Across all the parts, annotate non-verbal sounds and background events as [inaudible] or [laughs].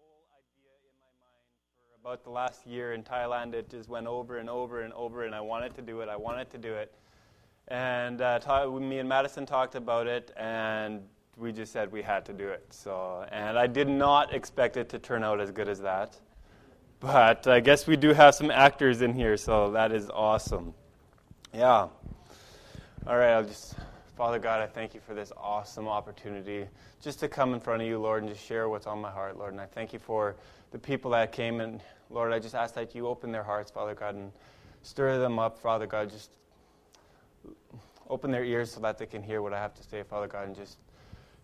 whole idea in my mind for about the last year in Thailand. It just went over and over and over, and I wanted to do it. I wanted to do it. And uh, me and Madison talked about it, and we just said we had to do it. So, and I did not expect it to turn out as good as that. But I guess we do have some actors in here, so that is awesome. Yeah. All right, I'll just, Father God, I thank you for this awesome opportunity just to come in front of you, Lord, and just share what's on my heart, Lord. And I thank you for the people that came, and Lord, I just ask that you open their hearts, Father God, and stir them up, Father God. Just open their ears so that they can hear what I have to say, Father God, and just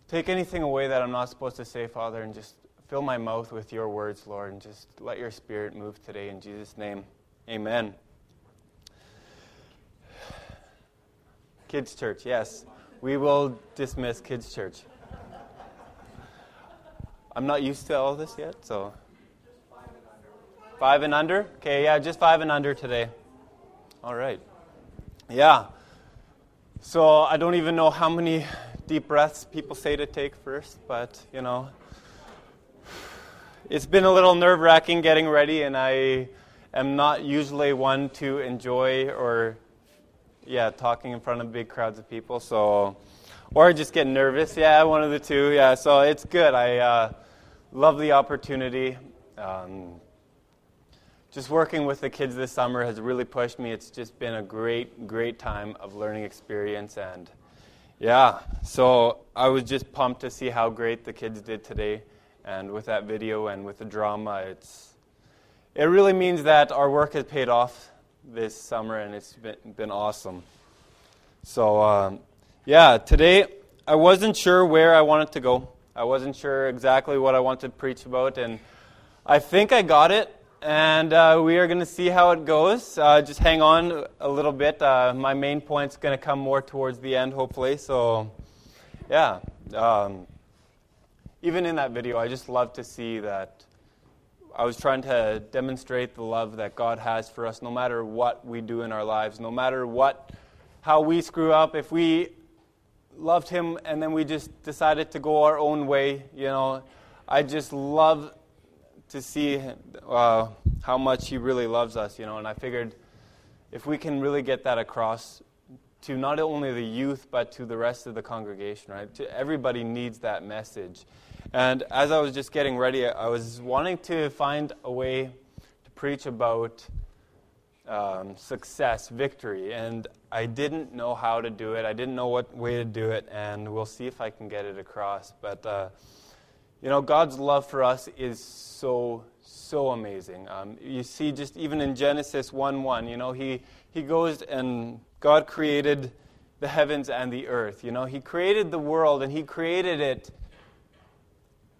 take anything away that I'm not supposed to say, Father, and just fill my mouth with your words, Lord, and just let your spirit move today in Jesus' name. Amen. Kids' church, yes. We will dismiss kids' church. I'm not used to all this yet, so. Five and under? Okay, yeah, just five and under today. All right. Yeah. So I don't even know how many deep breaths people say to take first, but, you know, it's been a little nerve wracking getting ready, and I am not usually one to enjoy or, yeah, talking in front of big crowds of people. So, or just get nervous. Yeah, one of the two. Yeah, so it's good. I uh, love the opportunity. Um, just working with the kids this summer has really pushed me. It's just been a great, great time of learning experience. And yeah, so I was just pumped to see how great the kids did today. And with that video and with the drama, it's, it really means that our work has paid off this summer and it's been, been awesome. So, um, yeah, today I wasn't sure where I wanted to go. I wasn't sure exactly what I wanted to preach about, and I think I got it. And uh, we are going to see how it goes. Uh, just hang on a little bit. Uh, my main point's going to come more towards the end, hopefully. So, yeah. Um, even in that video, I just love to see that I was trying to demonstrate the love that God has for us no matter what we do in our lives, no matter what how we screw up, if we loved him and then we just decided to go our own way, you know, I just love to see uh, how much he really loves us, you know, and I figured if we can really get that across to not only the youth but to the rest of the congregation, right? To, everybody needs that message. And as I was just getting ready, I was wanting to find a way to preach about um, success, victory, and I didn't know how to do it. I didn't know what way to do it, and we'll see if I can get it across. But, uh, you know, God's love for us is so, so amazing. Um, you see, just even in Genesis 1 1, you know, he, he goes and God created the heavens and the earth. You know, He created the world and He created it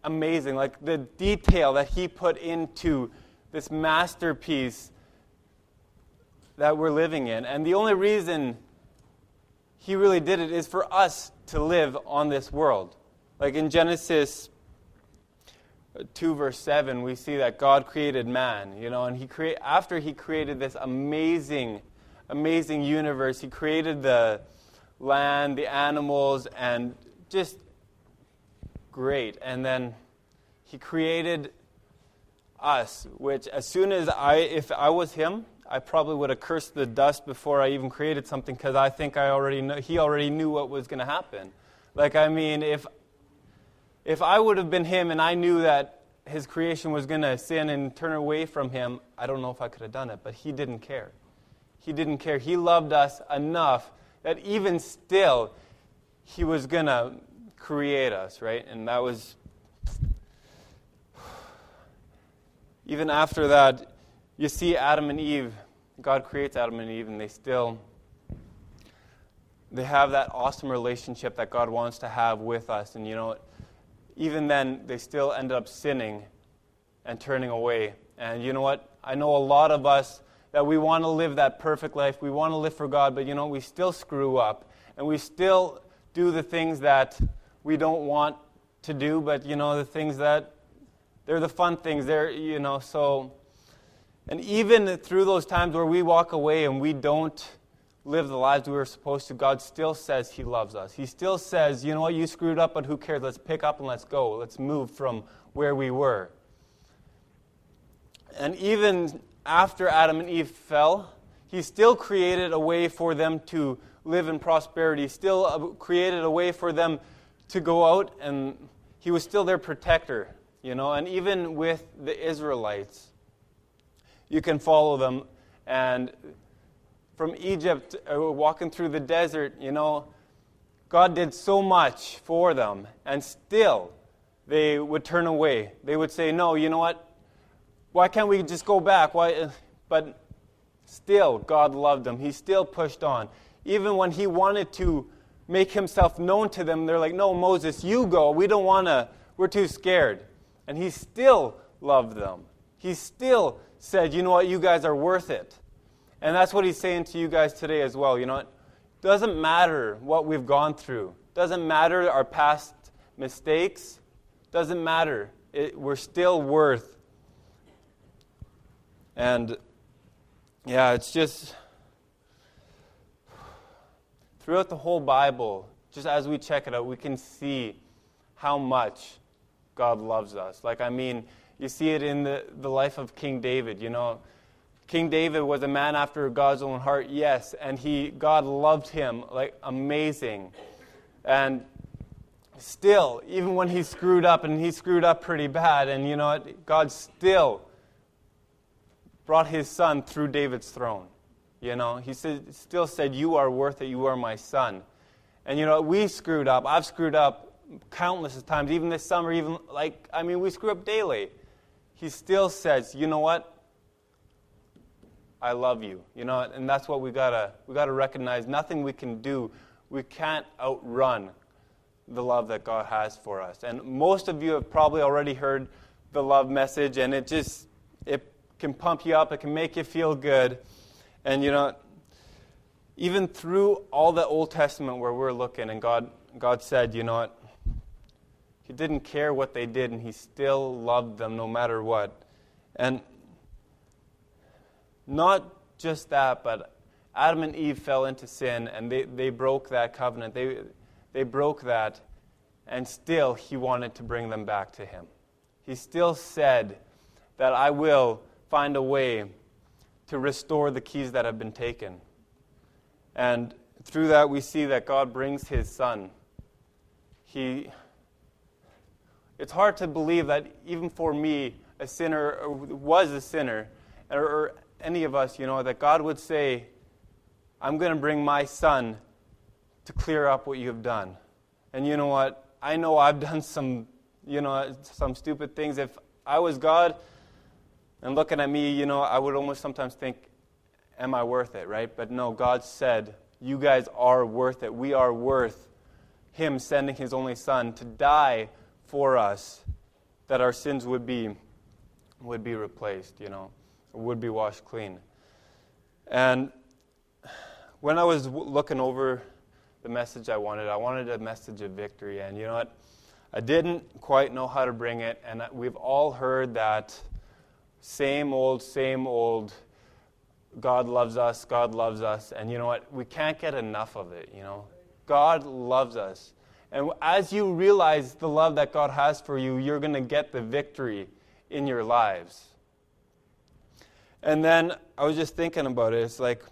amazing. Like the detail that He put into this masterpiece that we're living in. And the only reason He really did it is for us to live on this world. Like in Genesis 2 verse 7 we see that god created man you know and he create after he created this amazing amazing universe he created the land the animals and just great and then he created us which as soon as i if i was him i probably would have cursed the dust before i even created something because i think i already know he already knew what was going to happen like i mean if if I would have been him and I knew that his creation was going to sin and turn away from him, I don't know if I could have done it, but he didn't care. He didn't care. He loved us enough that even still, he was going to create us, right? And that was. Even after that, you see Adam and Eve. God creates Adam and Eve, and they still. They have that awesome relationship that God wants to have with us. And you know, even then, they still end up sinning and turning away. And you know what? I know a lot of us that we want to live that perfect life. We want to live for God, but you know, we still screw up. And we still do the things that we don't want to do, but you know, the things that they're the fun things. They're, you know, so. And even through those times where we walk away and we don't live the lives we were supposed to, God still says He loves us. He still says, you know what, you screwed up, but who cares? Let's pick up and let's go. Let's move from where we were. And even after Adam and Eve fell, he still created a way for them to live in prosperity, still uh, created a way for them to go out, and he was still their protector, you know. And even with the Israelites, you can follow them. And from Egypt, uh, walking through the desert, you know, God did so much for them, and still they would turn away. They would say, No, you know what? Why can't we just go back? Why? But still, God loved them. He still pushed on. Even when He wanted to make Himself known to them, they're like, No, Moses, you go. We don't want to. We're too scared. And He still loved them. He still said, You know what? You guys are worth it. And that's what He's saying to you guys today as well. You know what? Doesn't matter what we've gone through. Doesn't matter our past mistakes. Doesn't matter. It, we're still worth. And yeah, it's just throughout the whole Bible, just as we check it out, we can see how much God loves us. Like, I mean, you see it in the, the life of King David, you know. King David was a man after God's own heart, yes, and he God loved him like amazing. And still, even when he screwed up, and he screwed up pretty bad, and you know what? God still brought his son through David's throne. You know, he said, still said, You are worth it, you are my son. And you know, we screwed up. I've screwed up countless times, even this summer, even like, I mean, we screw up daily. He still says, You know what? I love you. You know, and that's what we gotta we gotta recognize. Nothing we can do, we can't outrun the love that God has for us. And most of you have probably already heard the love message, and it just it can pump you up, it can make you feel good. And you know, even through all the Old Testament where we're looking, and God God said, you know what? He didn't care what they did, and he still loved them no matter what. And not just that, but Adam and Eve fell into sin and they, they broke that covenant. They, they broke that, and still he wanted to bring them back to him. He still said that I will find a way to restore the keys that have been taken. And through that, we see that God brings his son. He, it's hard to believe that even for me, a sinner, was a sinner, or, any of us, you know, that God would say, I'm going to bring my son to clear up what you have done. And you know what? I know I've [laughs] done some, you know, some stupid things. If I was God and looking at me, you know, I would almost sometimes think, am I worth it, right? But no, God said, you guys are worth it. We are worth him sending his only son to die for us that our sins would be would be replaced, you know would be washed clean. And when I was looking over the message I wanted, I wanted a message of victory. And you know what? I didn't quite know how to bring it. And we've all heard that same old, same old, God loves us, God loves us. And you know what? We can't get enough of it, you know? God loves us. And as you realize the love that God has for you, you're going to get the victory in your lives. And then I was just thinking about it. It's like,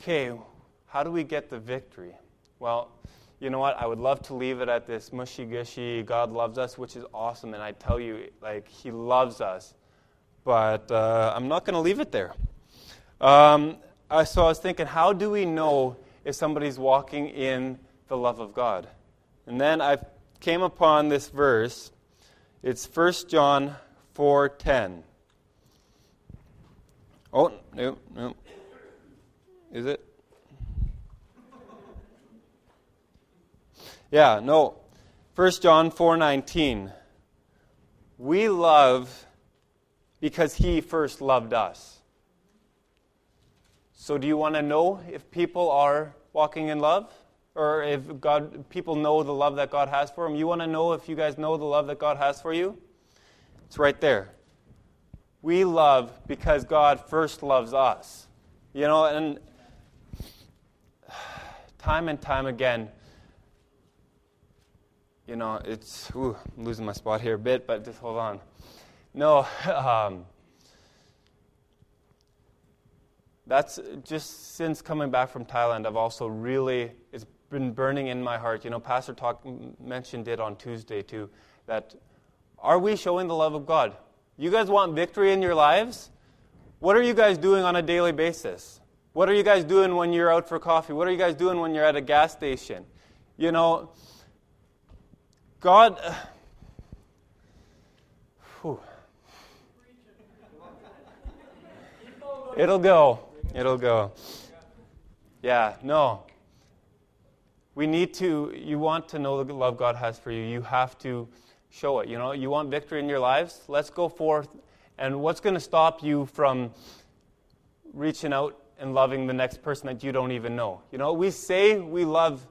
okay, how do we get the victory? Well, you know what? I would love to leave it at this mushy gushy, God loves us, which is awesome. And I tell you, like, He loves us. But uh, I'm not going to leave it there. Um, I, so I was thinking, how do we know if somebody's walking in the love of God? And then I came upon this verse. It's 1 John 4:10. Oh, no, no. Is it? Yeah, no. 1 John 4:19. We love because he first loved us. So do you want to know if people are walking in love or if God people know the love that God has for them? You want to know if you guys know the love that God has for you? It's right there. We love because God first loves us. You know, and time and time again, you know, it's, ooh, I'm losing my spot here a bit, but just hold on. no, [laughs] um, that's just since coming back from Thailand, I've also really, it's been burning in my heart. You know, Pastor talk, mentioned it on Tuesday too, that are we showing the love of God? You guys want victory in your lives? What are you guys doing on a daily basis? What are you guys doing when you're out for coffee? What are you guys doing when you're at a gas station? You know, God. Uh, whew. It'll go. It'll go. Yeah, no. We need to, you want to know the love God has for you. You have to show it. You know, you want victory in your lives? Let's go forth. And what's going to stop you from reaching out and loving the next person that you don't even know? You know, we say we love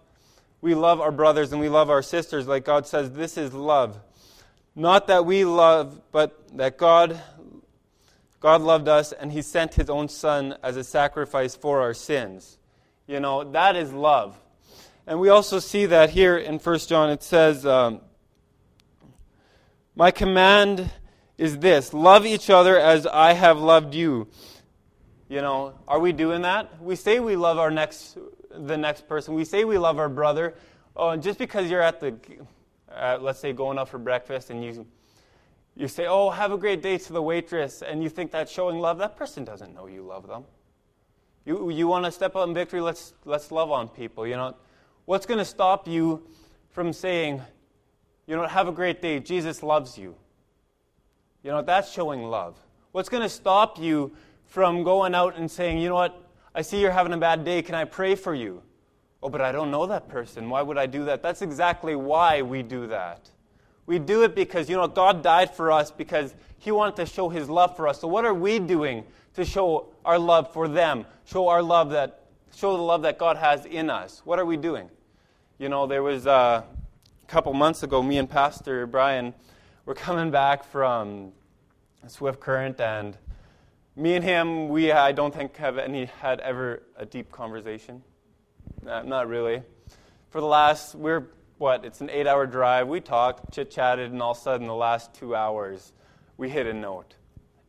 we love our brothers and we love our sisters like God says this is love. Not that we love, but that God God loved us and he sent his own son as a sacrifice for our sins. You know, that is love. And we also see that here in 1 John it says um, my command is this love each other as I have loved you. You know, are we doing that? We say we love our next, the next person. We say we love our brother. Oh, and just because you're at the, uh, let's say, going out for breakfast and you, you say, oh, have a great day to the waitress, and you think that's showing love, that person doesn't know you love them. You, you want to step up in victory? Let's, let's love on people. You know, what's going to stop you from saying, you know, have a great day. Jesus loves you. You know, that's showing love. What's going to stop you from going out and saying, you know what, I see you're having a bad day. Can I pray for you? Oh, but I don't know that person. Why would I do that? That's exactly why we do that. We do it because, you know, God died for us because He wanted to show His love for us. So, what are we doing to show our love for them? Show our love that, show the love that God has in us? What are we doing? You know, there was, uh, a couple months ago, me and Pastor Brian were coming back from Swift Current, and me and him, we I don't think have any had ever a deep conversation. Not, not really. For the last, we're what? It's an eight-hour drive. We talked, chit-chatted, and all of a sudden, the last two hours, we hit a note,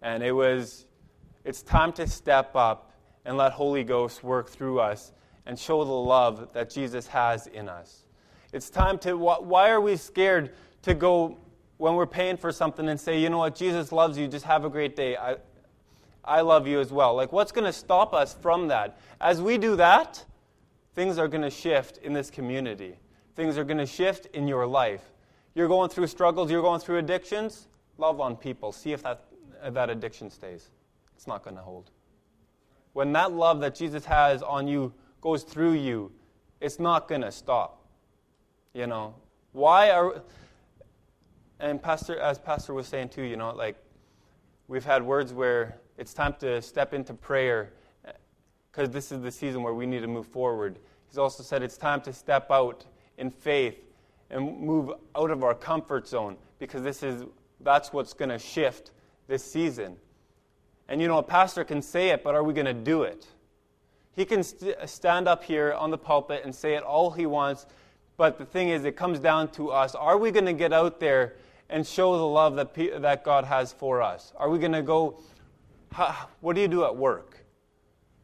and it was, it's time to step up and let Holy Ghost work through us and show the love that Jesus has in us. It's time to, why are we scared to go when we're paying for something and say, you know what, Jesus loves you, just have a great day. I, I love you as well. Like, what's going to stop us from that? As we do that, things are going to shift in this community. Things are going to shift in your life. You're going through struggles, you're going through addictions. Love on people. See if that, that addiction stays. It's not going to hold. When that love that Jesus has on you goes through you, it's not going to stop. You know, why are and pastor as pastor was saying too, you know, like we've had words where it's time to step into prayer uh, because this is the season where we need to move forward. He's also said it's time to step out in faith and move out of our comfort zone because this is that's what's going to shift this season. And you know, a pastor can say it, but are we going to do it? He can st- stand up here on the pulpit and say it all he wants, but the thing is, it comes down to us. Are we going to get out there and show the love that, that God has for us? Are we going to go, how, what do you do at work?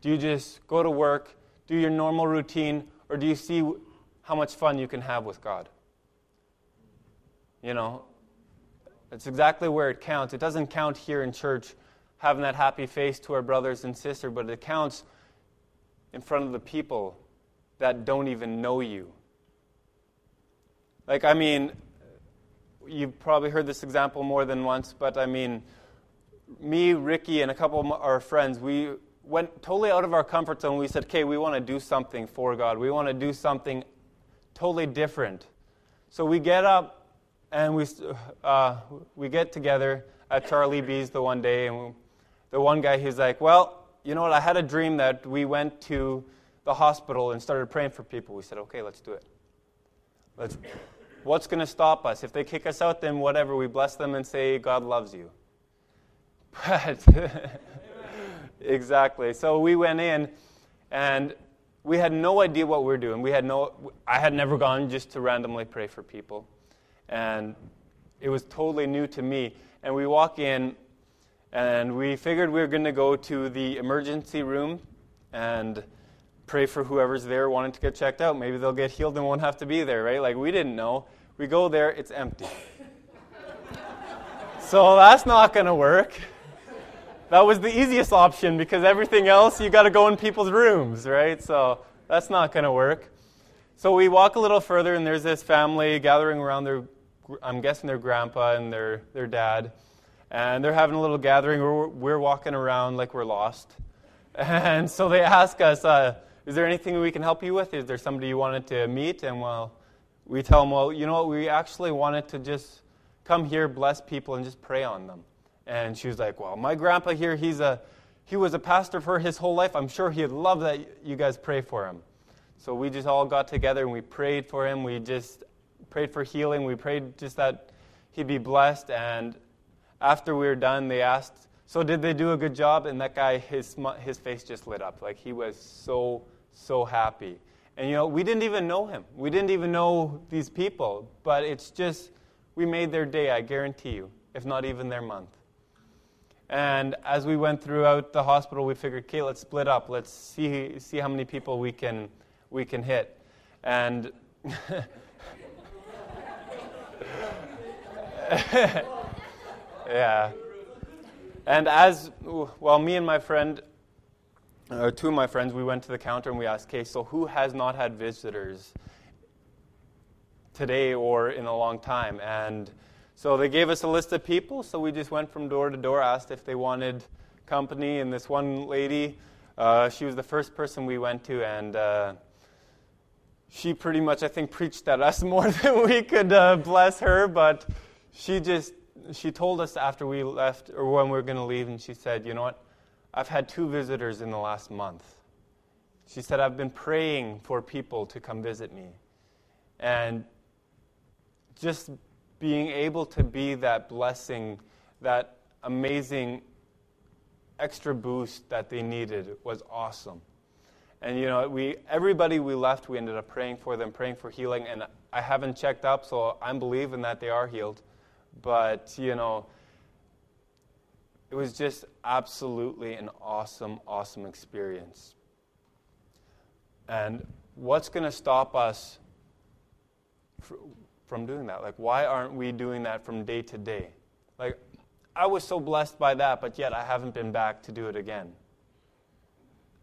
Do you just go to work, do your normal routine, or do you see how much fun you can have with God? You know, it's exactly where it counts. It doesn't count here in church having that happy face to our brothers and sisters, but it counts in front of the people that don't even know you like, I mean, you've probably heard this example more than once, but I mean, me, Ricky, and a couple of our friends, we went totally out of our comfort zone. We said, okay, we want to do something for God. We want to do something totally different. So we get up and we, uh, we get together at Charlie B's the one day, and we, the one guy, he's like, well, you know what? I had a dream that we went to the hospital and started praying for people. We said, okay, let's do it. Let's What's going to stop us? If they kick us out, then whatever. We bless them and say, God loves you. [laughs] Exactly. So we went in and we had no idea what we were doing. We had no, I had never gone just to randomly pray for people. And it was totally new to me. And we walk in, and we figured we were going to go to the emergency room and pray for whoever's there wanting to get checked out. Maybe they'll get healed and won't have to be there, right? Like, we didn't know. We go there, it's empty. [laughs] so that's not going to work. That was the easiest option because everything else you got to go in people's rooms, right? So that's not going to work. So we walk a little further, and there's this family gathering around their, I'm guessing their grandpa and their, their dad. And they're having a little gathering. We're, we're walking around like we're lost. [laughs] And so they ask us, uh, Is there anything we can help you with? Is there somebody you wanted to meet? And well, we tell them, Well, you know what? We actually wanted to just come here, bless people, and just pray on them. And she was like, Well, my grandpa here, he's a, he was a pastor for his whole life. I'm sure he'd love that you guys pray for him. So we just all got together and we prayed for him. We just prayed for healing. We prayed just that he'd be blessed. And after we were done, they asked, So did they do a good job? And that guy, his, his face just lit up. Like he was so, so happy. And you know, we didn't even know him. We didn't even know these people. But it's just, we made their day, I guarantee you, if not even their month. And as we went throughout the hospital, we figured, okay, let's split up. Let's see, see how many people we can, we can hit. And [laughs] yeah. And as, well, me and my friend, or two of my friends, we went to the counter and we asked, okay, so who has not had visitors today or in a long time? And so they gave us a list of people, so we just went from door to door, asked if they wanted company. And this one lady, uh, she was the first person we went to, and uh, she pretty much, I think, preached at us [laughs] more than we could uh, bless her. But she just, she told us after we left, or when we were going to leave, and she said, You know what? I've had two visitors in the last month. She said, I've been praying for people to come visit me. And just being able to be that blessing, that amazing extra boost that they needed was awesome. And you know, we everybody we left, we ended up praying for them, praying for healing. And I haven't checked up, so I'm believing that they are healed. But you know, it was just absolutely an awesome, awesome experience. And what's going to stop us from doing that? Like, why aren't we doing that from day to day? Like, I was so blessed by that, but yet I haven't been back to do it again.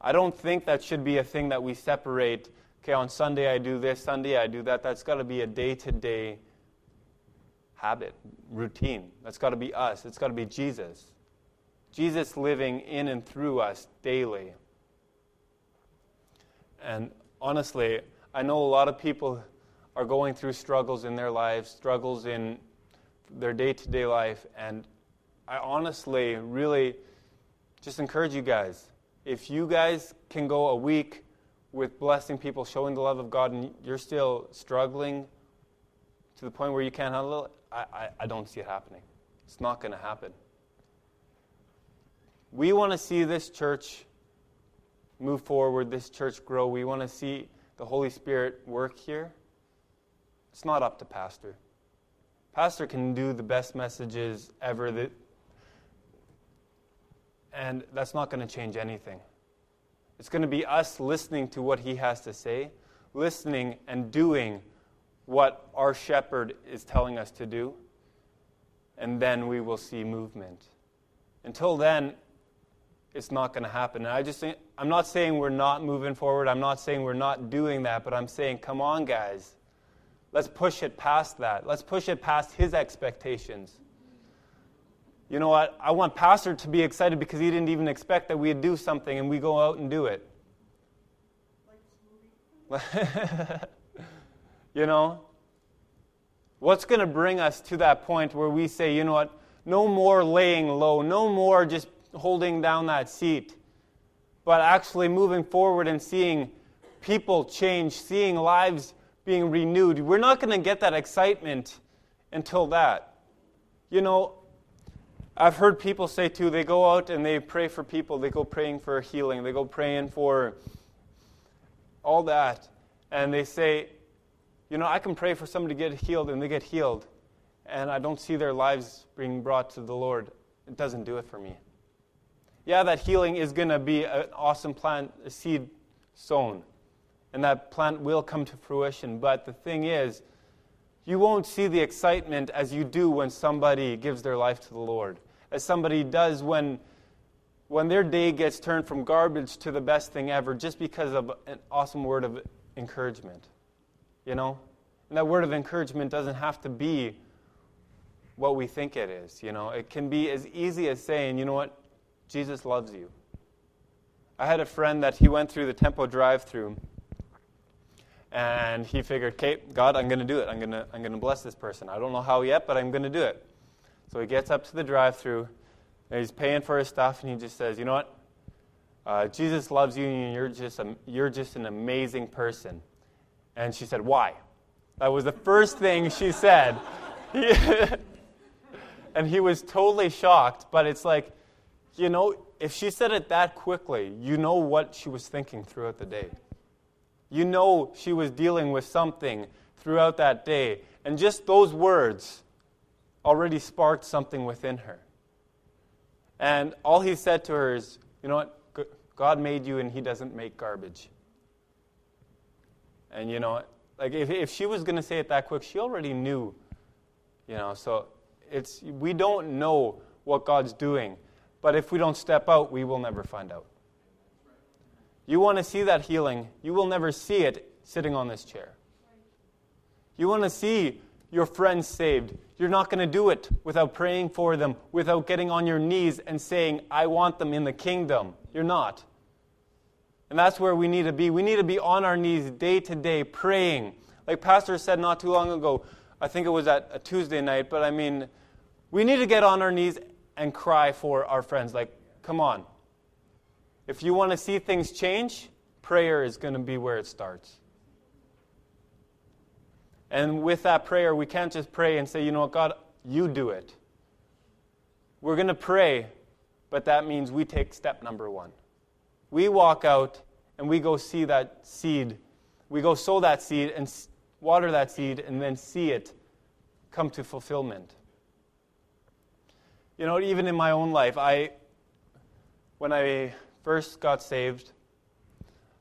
I don't think that should be a thing that we separate. Okay, on Sunday I do this, Sunday I do that. That's got to be a day to day habit, routine. That's got to be us. It's got to be Jesus. Jesus living in and through us daily. And honestly, I know a lot of people are going through struggles in their lives, struggles in their day to day life. And I honestly really just encourage you guys if you guys can go a week with blessing people, showing the love of God, and you're still struggling to the point where you can't handle it, I, I, I don't see it happening. It's not going to happen. We want to see this church move forward, this church grow. We want to see the Holy Spirit work here. It's not up to pastor. Pastor can do the best messages ever that and that's not going to change anything. It's going to be us listening to what he has to say, listening and doing what our shepherd is telling us to do, and then we will see movement. Until then, it's not going to happen. And I just think, I'm not saying we're not moving forward. I'm not saying we're not doing that, but I'm saying, come on, guys. Let's push it past that. Let's push it past his expectations. You know what? I want Pastor to be excited because he didn't even expect that we'd do something and we go out and do it. [laughs] you know? What's going to bring us to that point where we say, you know what? No more laying low, no more just holding down that seat, but actually moving forward and seeing people change, seeing lives being renewed. We're not going to get that excitement until that. You know, I've heard people say too, they go out and they pray for people. They go praying for healing. They go praying for all that. And they say, you know, I can pray for somebody to get healed, and they get healed. and I don't see their lives being brought to the Lord, it doesn't do it for me. Yeah, that healing is going to be an awesome plant, a seed sown, and that plant will come to fruition. But the thing is, you won't see the excitement as you do when somebody gives their life to the Lord, as somebody does when, when their day gets turned from garbage to the best thing ever just because of an awesome word of encouragement. You know? And that word of encouragement doesn't have to be what we think it is. You know, it can be as easy as saying, you know what, Jesus loves you. I had a friend that he went through the Tempo drive-through, and he figured, "Okay, God, I'm going to do it. I'm going to I'm going to bless this person. I don't know how yet, but I'm going to do it." So he gets up to the drive-through, and he's paying for his stuff, and he just says, "You know what? Uh, Jesus loves you, and you're just a, you're just an amazing person." And she said, "Why?" That was the first thing she said. [laughs] and he was totally shocked, but it's like, you know, if she said it that quickly, you know what she was thinking throughout the day. You know she was dealing with something throughout that day. And just those words already sparked something within her. And all he said to her is, you know what? God made you and he doesn't make garbage. And you know, like if, if she was going to say it that quick, she already knew. You know, so it's, we don't know what God's doing. But if we don't step out, we will never find out. You want to see that healing, you will never see it sitting on this chair. You want to see your friends saved. You're not going to do it without praying for them, without getting on your knees and saying, I want them in the kingdom. You're not. And that's where we need to be. We need to be on our knees day to day praying. Like Pastor said not too long ago, I think it was at a Tuesday night, but I mean, we need to get on our knees and cry for our friends. Like, come on. If you want to see things change, prayer is going to be where it starts. And with that prayer, we can't just pray and say, you know what, God, you do it. We're going to pray, but that means we take step number one. We walk out and we go see that seed. We go sow that seed and water that seed and then see it come to fulfillment. You know, even in my own life, I, when I first got saved,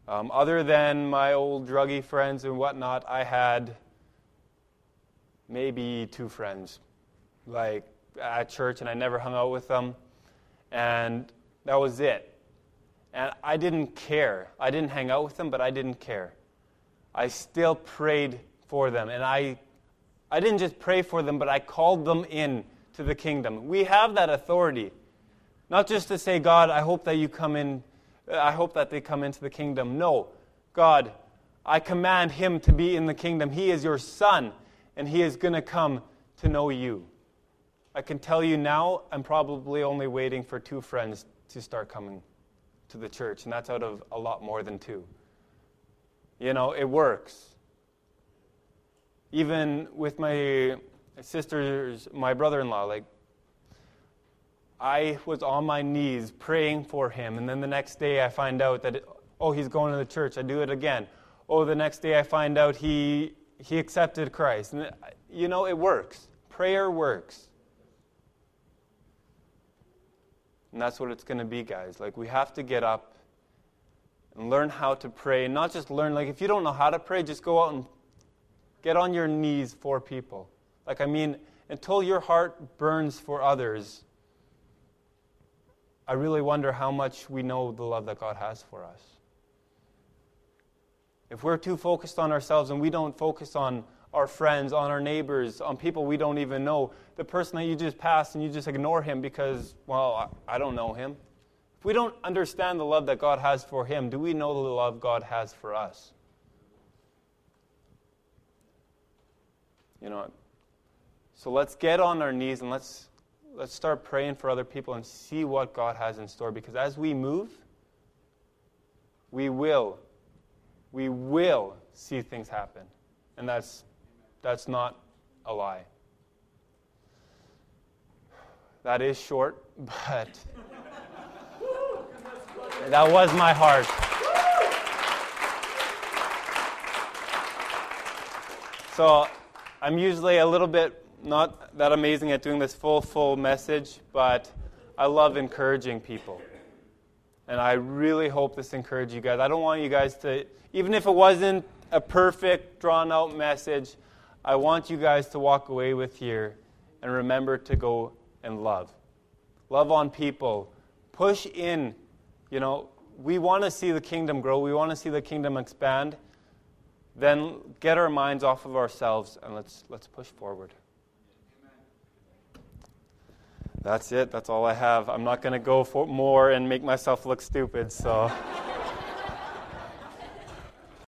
um, other than my old druggy friends and whatnot, I had maybe two friends, like at church, and I never hung out with them. And that was it. And I didn't care. I didn't hang out with them, but I didn't care. I still prayed for them. And I, I didn't just pray for them, but I called them in to the kingdom. We have that authority. Not just to say, God, I hope that you come in, uh, I hope that they come into the kingdom. No, God, I command him to be in the kingdom. He is your son, and he is going to come to know you. I can tell you now, I'm probably only waiting for two friends to start coming to the church, and that's out of a lot more than two. You know, it works. Even with my sisters, my brother in law, like, I was on my knees praying for him, and then the next day I find out that, oh, he's going to the church. I do it again. Oh, the next day I find out he, he accepted Christ. And, you know, it works. Prayer works. And that's what it's going to be, guys. Like, we have to get up and learn how to pray. And not just learn, like, if you don't know how to pray, just go out and get on your knees for people. Like, I mean, until your heart burns for others, I really wonder how much we know the love that God has for us. If we're too focused on ourselves and we don't focus on our friends, on our neighbors, on people we don't even know, the person that you just passed and you just ignore him because, well, I don't know him. If we don't understand the love that God has for him, do we know the love God has for us? You know, so let's get on our knees and let's, let's start praying for other people and see what God has in store. Because as we move, we will, we will see things happen. And that's, that's not a lie. That is short, [laughs] but that was my heart. So I'm usually a little bit not that amazing at doing this full, full message, but I love encouraging people. And I really hope this encourages you guys. I don't want you guys to, even if it wasn't a perfect, drawn out message, I want you guys to walk away with here and remember to go and love. Love on people. Push in. You know, we want to see the kingdom grow, we want to see the kingdom expand. Then get our minds off of ourselves and let's, let's push forward. That's it. That's all I have. I'm not going to go for more and make myself look stupid, so. [laughs]